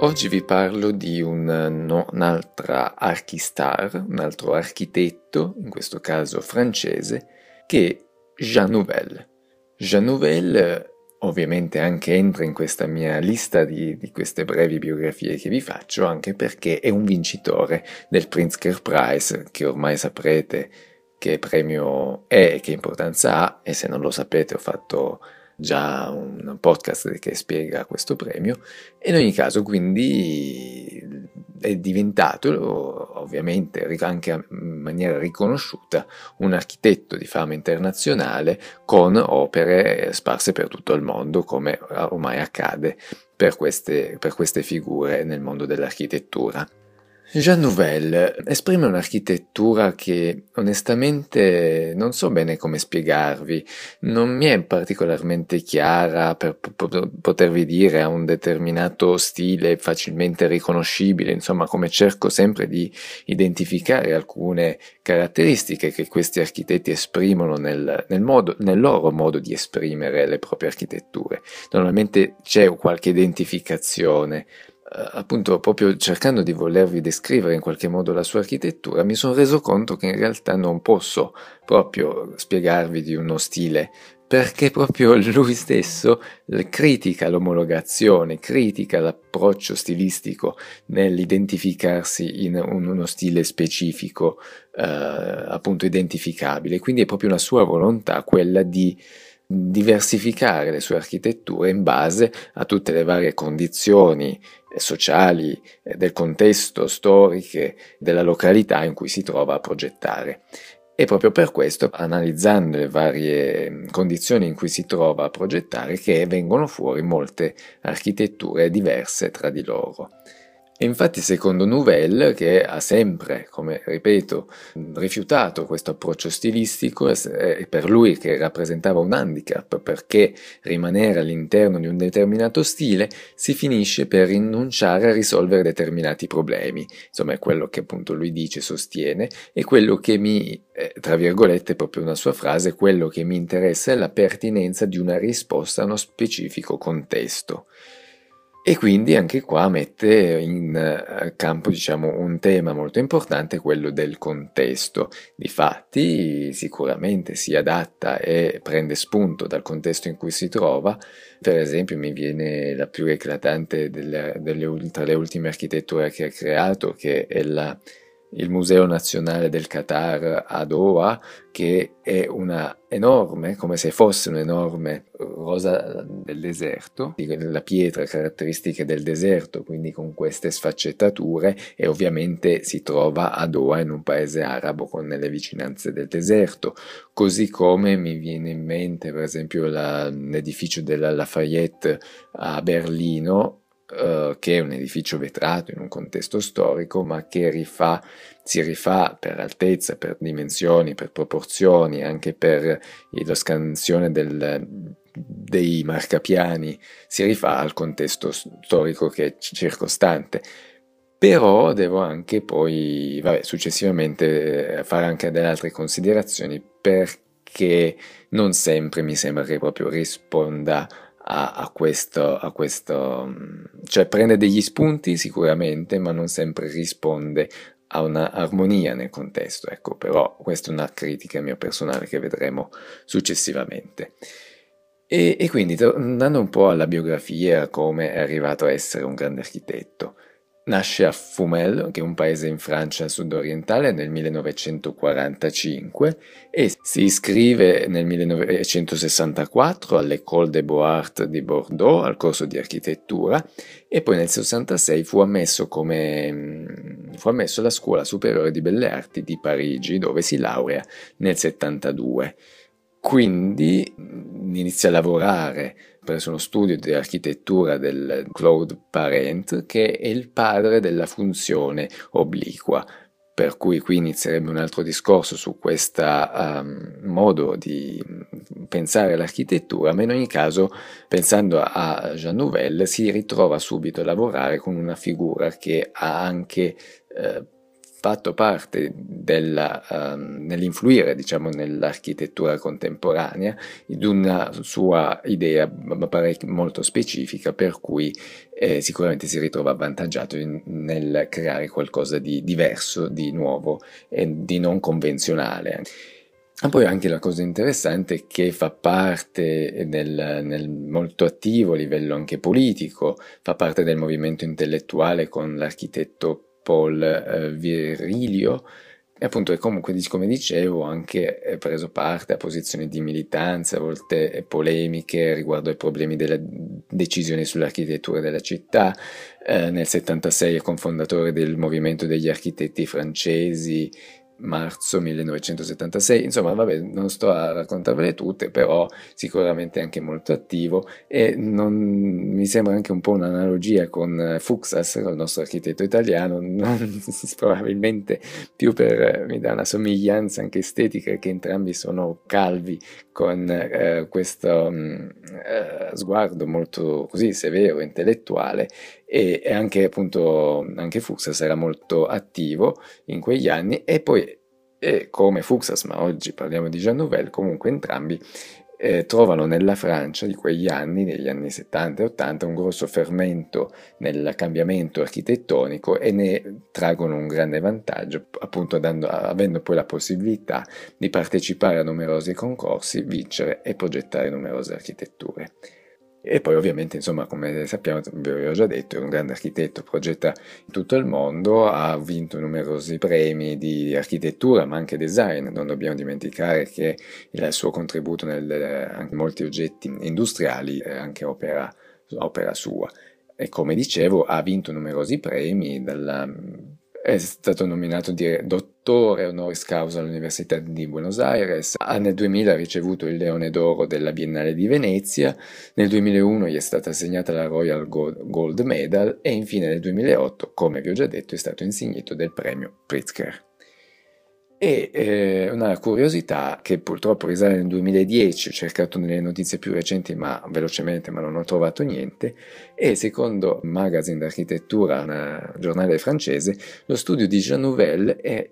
Oggi vi parlo di un, no, un'altra archistar, un altro architetto, in questo caso francese, che è Jean Nouvel. Jean Nouvel ovviamente anche entra in questa mia lista di, di, queste brevi biografie che vi faccio, anche perché è un vincitore del Pritzker Prize, che ormai saprete che premio è e che importanza ha, e se non lo sapete ho fatto già un podcast che spiega questo premio, e in ogni caso quindi è diventato ovviamente anche in maniera riconosciuta un architetto di fama internazionale con opere sparse per tutto il mondo come ormai accade per queste, per queste figure nel mondo dell'architettura. Jean Nouvel esprime un'architettura che onestamente non so bene come spiegarvi, non mi è particolarmente chiara per potervi dire ha un determinato stile facilmente riconoscibile, insomma come cerco sempre di identificare alcune caratteristiche che questi architetti esprimono nel, nel, modo, nel loro modo di esprimere le proprie architetture. Normalmente c'è qualche identificazione, appunto proprio cercando di volervi descrivere in qualche modo la sua architettura, mi sono reso conto che in realtà non posso proprio spiegarvi di uno stile, perché proprio lui stesso critica l'omologazione, critica l'approccio stilistico nell'identificarsi in uno stile specifico, eh, appunto identificabile, quindi è proprio una sua volontà quella di diversificare le sue architetture in base a tutte le varie condizioni sociali, del contesto storiche, della località in cui si trova a progettare. E proprio per questo, analizzando le varie condizioni in cui si trova a progettare, che vengono fuori molte architetture diverse tra di loro. E infatti secondo Nouvelle, che ha sempre, come ripeto, rifiutato questo approccio stilistico, e per lui che rappresentava un handicap, perché rimanere all'interno di un determinato stile si finisce per rinunciare a risolvere determinati problemi. Insomma è quello che appunto lui dice, sostiene, e quello che mi, eh, tra virgolette, proprio una sua frase, quello che mi interessa è la pertinenza di una risposta a uno specifico contesto. E quindi anche qua mette in eh, campo diciamo, un tema molto importante, quello del contesto. Difatti sicuramente si adatta e prende spunto dal contesto in cui si trova. Per esempio mi viene la più eclatante delle, delle, tra le ultime architetture che ha creato, che è la il Museo Nazionale del Qatar a Doha, che è una enorme, come se fosse un'enorme rosa del deserto, la pietra caratteristiche del deserto, quindi con queste sfaccettature, e ovviamente si trova a Doha in un paese arabo con le vicinanze del deserto, così come mi viene in mente per esempio la, l'edificio della Lafayette a Berlino, Uh, che è un edificio vetrato in un contesto storico, ma che rifà, si rifà per altezza, per dimensioni, per proporzioni, anche per la scansione del, dei marcapiani, si rifà al contesto storico che è circostante. Però devo anche poi, vabbè, successivamente eh, fare anche delle altre considerazioni perché non sempre mi sembra che proprio risponda a, a, questo, a questo, cioè prende degli spunti sicuramente, ma non sempre risponde a un'armonia nel contesto, ecco, però questa è una critica mia personale che vedremo successivamente. E, e quindi tornando un po' alla biografia, come è arrivato a essere un grande architetto. Nasce a Fumel, che è un paese in Francia sudorientale, nel 1945 e si iscrive nel 1964 all'École des Beaux-Arts di Bordeaux al corso di architettura e poi nel 66 fu ammesso, come, fu ammesso alla Scuola Superiore di Belle Arti di Parigi dove si laurea nel 72. Quindi inizia a lavorare presso uno studio di architettura del Claude Parent, che è il padre della funzione obliqua. Per cui qui inizierebbe un altro discorso su questo um, modo di pensare all'architettura, ma in ogni caso, pensando a Jean Nouvel, si ritrova subito a lavorare con una figura che ha anche eh, fatto parte della, uh, nell'influire diciamo, nell'architettura contemporanea di una sua idea molto specifica per cui eh, sicuramente si ritrova avvantaggiato in, nel creare qualcosa di diverso, di nuovo e di non convenzionale. E poi anche la cosa interessante che fa parte nel, nel, molto attivo a livello anche politico, fa parte del movimento intellettuale con l'architetto Paul eh, Virilio, e appunto, e comunque, come dicevo, anche eh, preso parte a posizioni di militanza, a volte eh, polemiche riguardo ai problemi delle decisioni sull'architettura della città. Eh, nel 76 è confondatore del movimento degli architetti francesi marzo 1976, insomma vabbè non sto a raccontarvele tutte, però sicuramente anche molto attivo. E non, mi sembra anche un po' un'analogia con Fuxas, il nostro architetto italiano, non, probabilmente più per, mi dà una somiglianza anche estetica che entrambi sono calvi con eh, questo mm, eh, sguardo molto così severo, intellettuale e, e anche appunto anche Fuxas era molto attivo in quegli anni e poi e come Fuxas, ma oggi parliamo di Jean Nouvel, comunque entrambi eh, trovano nella Francia di quegli anni, negli anni 70 e 80, un grosso fermento nel cambiamento architettonico e ne traggono un grande vantaggio, appunto dando, avendo poi la possibilità di partecipare a numerosi concorsi, vincere e progettare numerose architetture. E poi ovviamente, insomma, come sappiamo, vi ho già detto, è un grande architetto, progetta in tutto il mondo, ha vinto numerosi premi di architettura, ma anche design. Non dobbiamo dimenticare che il suo contributo nel, molti oggetti industriali è anche opera, opera sua. E come dicevo, ha vinto numerosi premi dalla è stato nominato dottore honoris causa all'Università di Buenos Aires, nel 2000 ha ricevuto il Leone d'Oro della Biennale di Venezia, nel 2001 gli è stata assegnata la Royal Gold Medal e infine nel 2008, come vi ho già detto, è stato insignito del premio Pritzker. E eh, una curiosità che purtroppo risale nel 2010, ho cercato nelle notizie più recenti ma velocemente ma non ho trovato niente, e secondo Magazine d'architettura, un giornale francese, lo studio di Jean Nouvel è,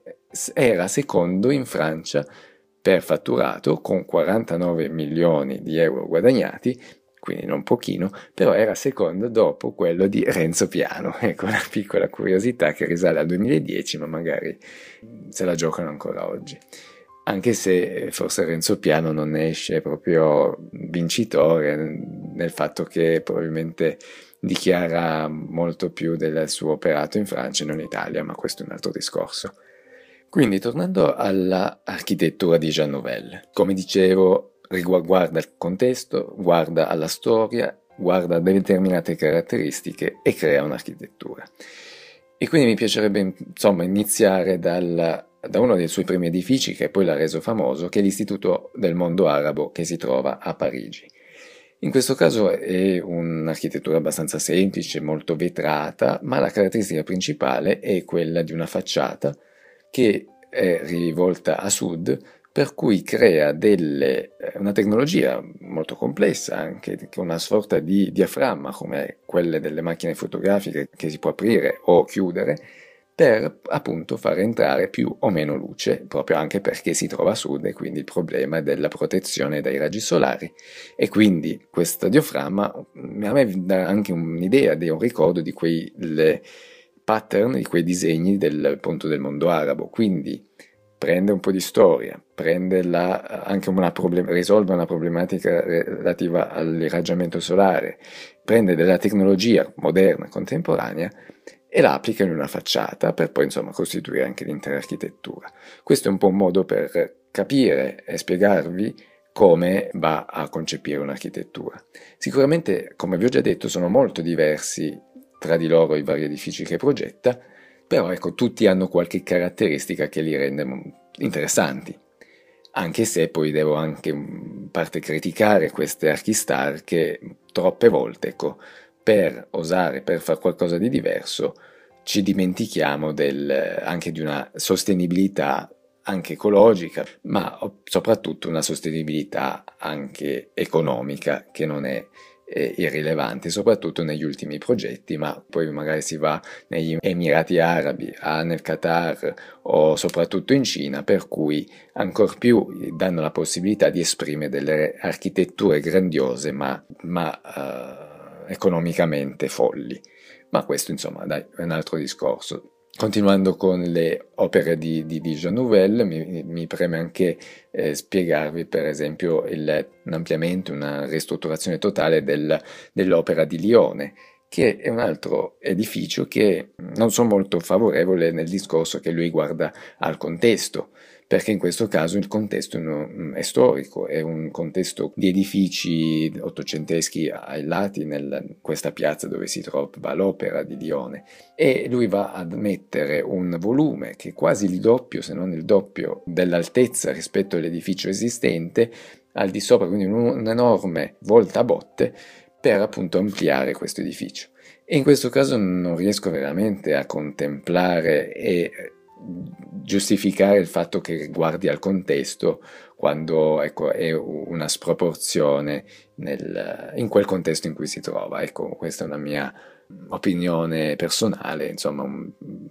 era secondo in Francia per fatturato con 49 milioni di euro guadagnati quindi non pochino, però era secondo dopo quello di Renzo Piano. Ecco una piccola curiosità che risale al 2010, ma magari se la giocano ancora oggi. Anche se forse Renzo Piano non esce proprio vincitore nel fatto che probabilmente dichiara molto più del suo operato in Francia e non in Italia, ma questo è un altro discorso. Quindi tornando all'architettura di Jean Nouvel, come dicevo guarda il contesto, guarda alla storia, guarda determinate caratteristiche e crea un'architettura. E quindi mi piacerebbe insomma iniziare dal, da uno dei suoi primi edifici che poi l'ha reso famoso, che è l'Istituto del Mondo Arabo che si trova a Parigi. In questo caso è un'architettura abbastanza semplice, molto vetrata, ma la caratteristica principale è quella di una facciata che è rivolta a sud per cui crea delle, una tecnologia molto complessa, anche una sorta di diaframma come quelle delle macchine fotografiche che si può aprire o chiudere, per appunto far entrare più o meno luce, proprio anche perché si trova a sud e quindi il problema è della protezione dai raggi solari. E quindi questo diaframma a me dà anche un'idea, un ricordo di quei pattern, di quei disegni del, appunto, del mondo arabo. Quindi prende un po' di storia, la, una problem- risolve una problematica relativa all'irraggiamento solare, prende della tecnologia moderna, contemporanea e la applica in una facciata per poi insomma costituire anche l'intera architettura. Questo è un po' un modo per capire e spiegarvi come va a concepire un'architettura. Sicuramente, come vi ho già detto, sono molto diversi tra di loro i vari edifici che progetta, però ecco, tutti hanno qualche caratteristica che li rende interessanti. Anche se poi devo anche in parte criticare queste archistar che troppe volte, ecco, per osare, per fare qualcosa di diverso, ci dimentichiamo del, anche di una sostenibilità anche ecologica, ma soprattutto una sostenibilità anche economica che non è eh, irrilevanti, soprattutto negli ultimi progetti, ma poi magari si va negli Emirati Arabi, nel Qatar o soprattutto in Cina, per cui ancor più danno la possibilità di esprimere delle architetture grandiose ma, ma uh, economicamente folli. Ma questo insomma dai, è un altro discorso. Continuando con le opere di, di, di Jean mi, mi, preme anche eh, spiegarvi per esempio il, un ampliamento, una ristrutturazione totale del, dell'opera di Lione, che è un altro edificio che non sono molto favorevole nel discorso che lui guarda al contesto perché in questo caso il contesto è storico, è un contesto di edifici ottocenteschi ai lati in questa piazza dove si trova l'opera di Lione e lui va ad mettere un volume che è quasi il doppio, se non il doppio, dell'altezza rispetto all'edificio esistente al di sopra, quindi un'enorme volta a botte per appunto ampliare questo edificio. E in questo caso non riesco veramente a contemplare e giustificare il fatto che guardi al contesto quando ecco, è una sproporzione nel, in quel contesto in cui si trova. Ecco, questa è una mia opinione personale, insomma, un,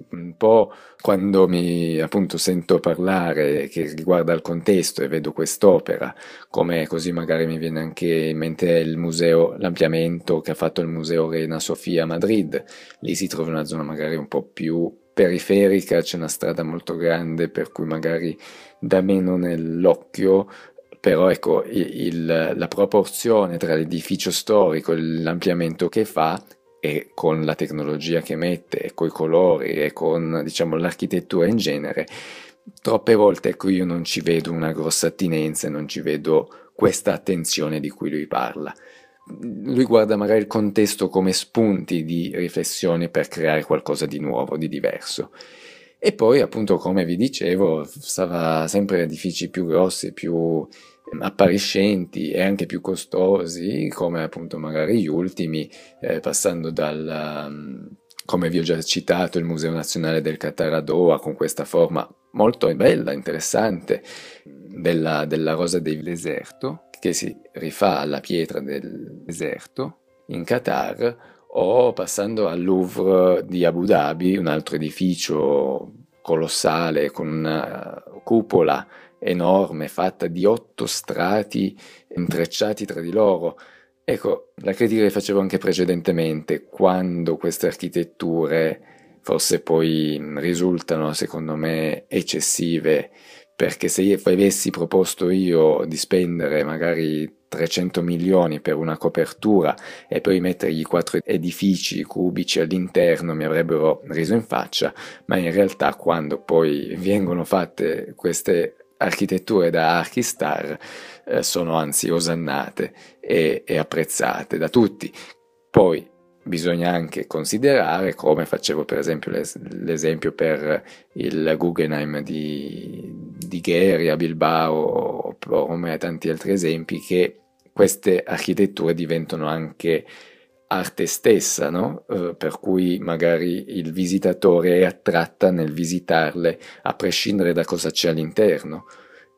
un po' quando mi appunto sento parlare che riguarda il contesto e vedo quest'opera, come così magari mi viene anche in mente il museo, l'ampliamento che ha fatto il museo Reina Sofia a Madrid, lì si trova una zona magari un po' più periferica, c'è una strada molto grande per cui magari dà meno nell'occhio, però ecco il, la proporzione tra l'edificio storico e l'ampliamento che fa e con la tecnologia che mette, e con i colori e con diciamo, l'architettura in genere, troppe volte ecco, io non ci vedo una grossa attinenza, non ci vedo questa attenzione di cui lui parla lui guarda magari il contesto come spunti di riflessione per creare qualcosa di nuovo, di diverso. E poi, appunto, come vi dicevo, stava sempre edifici più grossi, più appariscenti e anche più costosi, come appunto magari gli ultimi, eh, passando dal, um, come vi ho già citato, il Museo Nazionale del Qatar a Doha, con questa forma molto bella, interessante, della, della rosa del deserto, che si rifà alla pietra del deserto in Qatar o passando al Louvre di Abu Dhabi, un altro edificio colossale con una cupola enorme fatta di otto strati intrecciati tra di loro. Ecco, la critica che facevo anche precedentemente, quando queste architetture forse poi risultano secondo me eccessive perché se avessi proposto io di spendere magari 300 milioni per una copertura e poi mettergli quattro edifici cubici all'interno mi avrebbero riso in faccia, ma in realtà quando poi vengono fatte queste architetture da Archistar eh, sono anzi osannate e, e apprezzate da tutti. Poi bisogna anche considerare, come facevo per esempio l'es- l'esempio per il Guggenheim di, di Gheri a Bilbao, o come tanti altri esempi, che queste architetture diventano anche arte stessa, no? Uh, per cui magari il visitatore è attratta nel visitarle a prescindere da cosa c'è all'interno.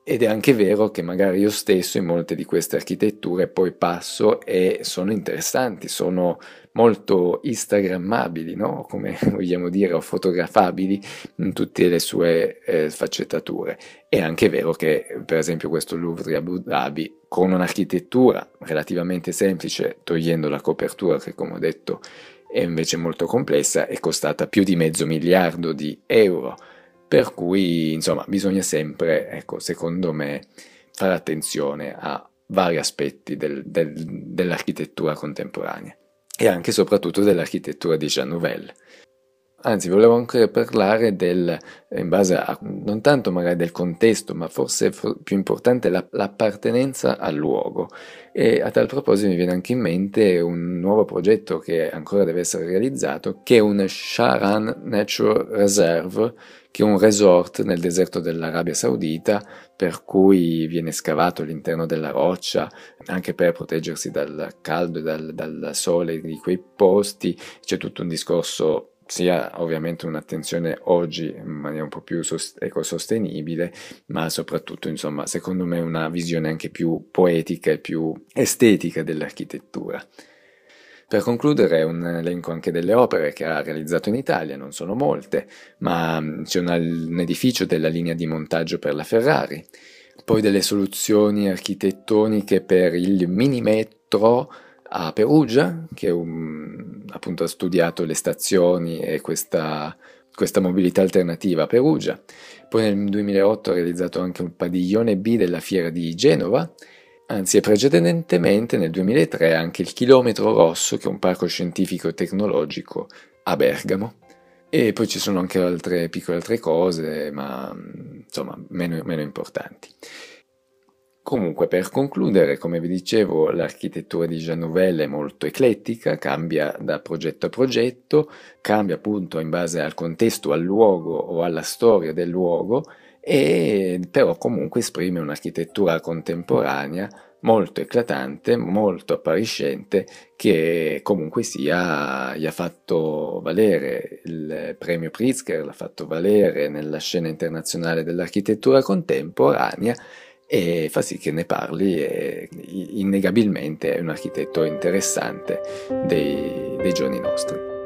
Ed è anche vero che magari io stesso in molte di queste architetture poi passo e sono interessanti, sono molto instagrammabili, no? come vogliamo dire, o fotografabili in tutte le sue eh, sfaccettature. È anche vero che, per esempio, questo Louvre di Abu Dhabi, con un'architettura relativamente semplice, togliendo la copertura che, come ho detto, è invece molto complessa, è costata più di mezzo miliardo di euro per cui, insomma, bisogna sempre, ecco, secondo me, fare attenzione a vari aspetti del, del, dell'architettura contemporanea e anche e soprattutto dell'architettura di Jean Nouvel. Anzi, volevo anche parlare del, in base a non tanto magari del contesto, ma forse più importante la, l'appartenenza al luogo. E a tal proposito mi viene anche in mente un nuovo progetto che ancora deve essere realizzato, che è un Sharan Natural Reserve, che è un resort nel deserto dell'Arabia Saudita, per cui viene scavato all'interno della roccia, anche per proteggersi dal caldo e dal, dal sole di quei posti. C'è tutto un discorso sia ovviamente un'attenzione oggi in maniera un po' più sost- ecosostenibile, ma soprattutto, insomma, secondo me una visione anche più poetica e più estetica dell'architettura. Per concludere un elenco anche delle opere che ha realizzato in Italia, non sono molte, ma c'è un, un edificio della linea di montaggio per la Ferrari, poi delle soluzioni architettoniche per il mini metro a Perugia, che un, appunto ha studiato le stazioni e questa, questa mobilità alternativa a Perugia. Poi nel 2008 ha realizzato anche un padiglione B della fiera di Genova, anzi e precedentemente nel 2003 anche il Chilometro Rosso, che è un parco scientifico e tecnologico a Bergamo. E poi ci sono anche altre piccole altre cose, ma insomma meno, meno importanti. Comunque, per concludere, come vi dicevo, l'architettura di Jean è molto eclettica, cambia da progetto a progetto, cambia appunto in base al contesto, al luogo o alla storia del luogo, e però comunque esprime un'architettura contemporanea molto eclatante, molto appariscente, che comunque sia gli ha fatto valere il premio Pritzker, l'ha fatto valere nella scena internazionale dell'architettura contemporanea e fa sì che ne parli e innegabilmente è un architetto interessante dei, dei giorni nostri.